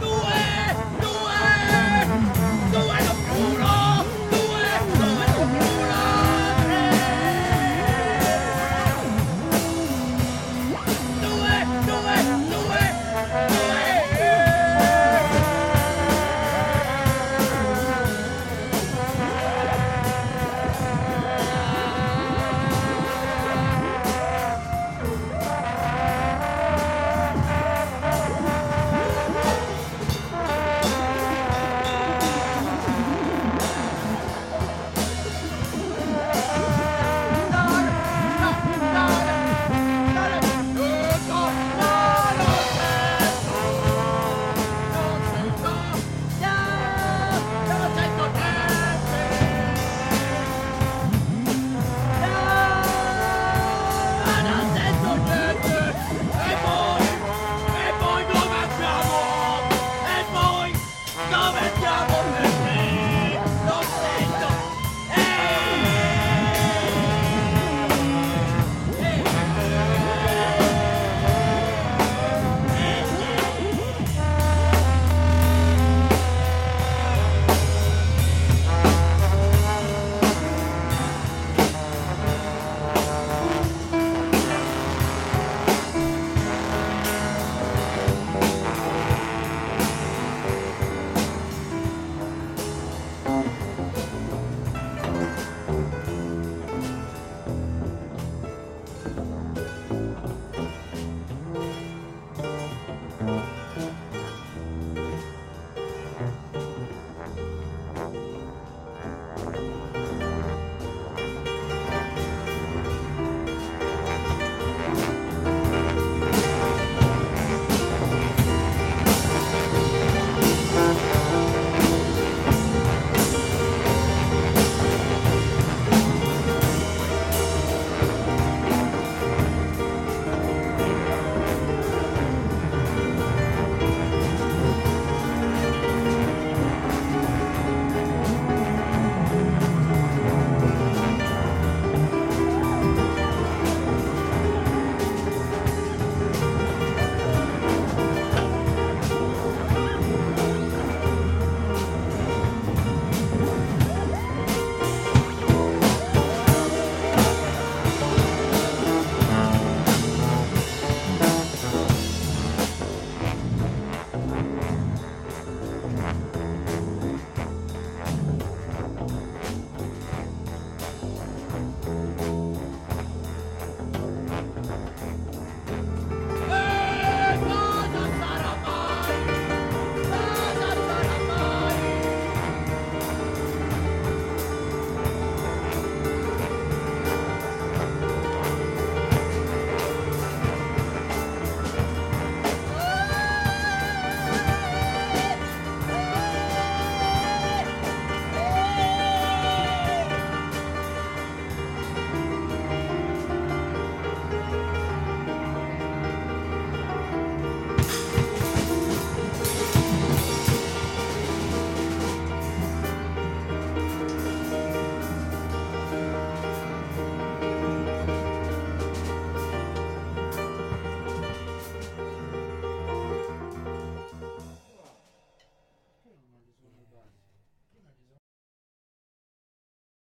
No!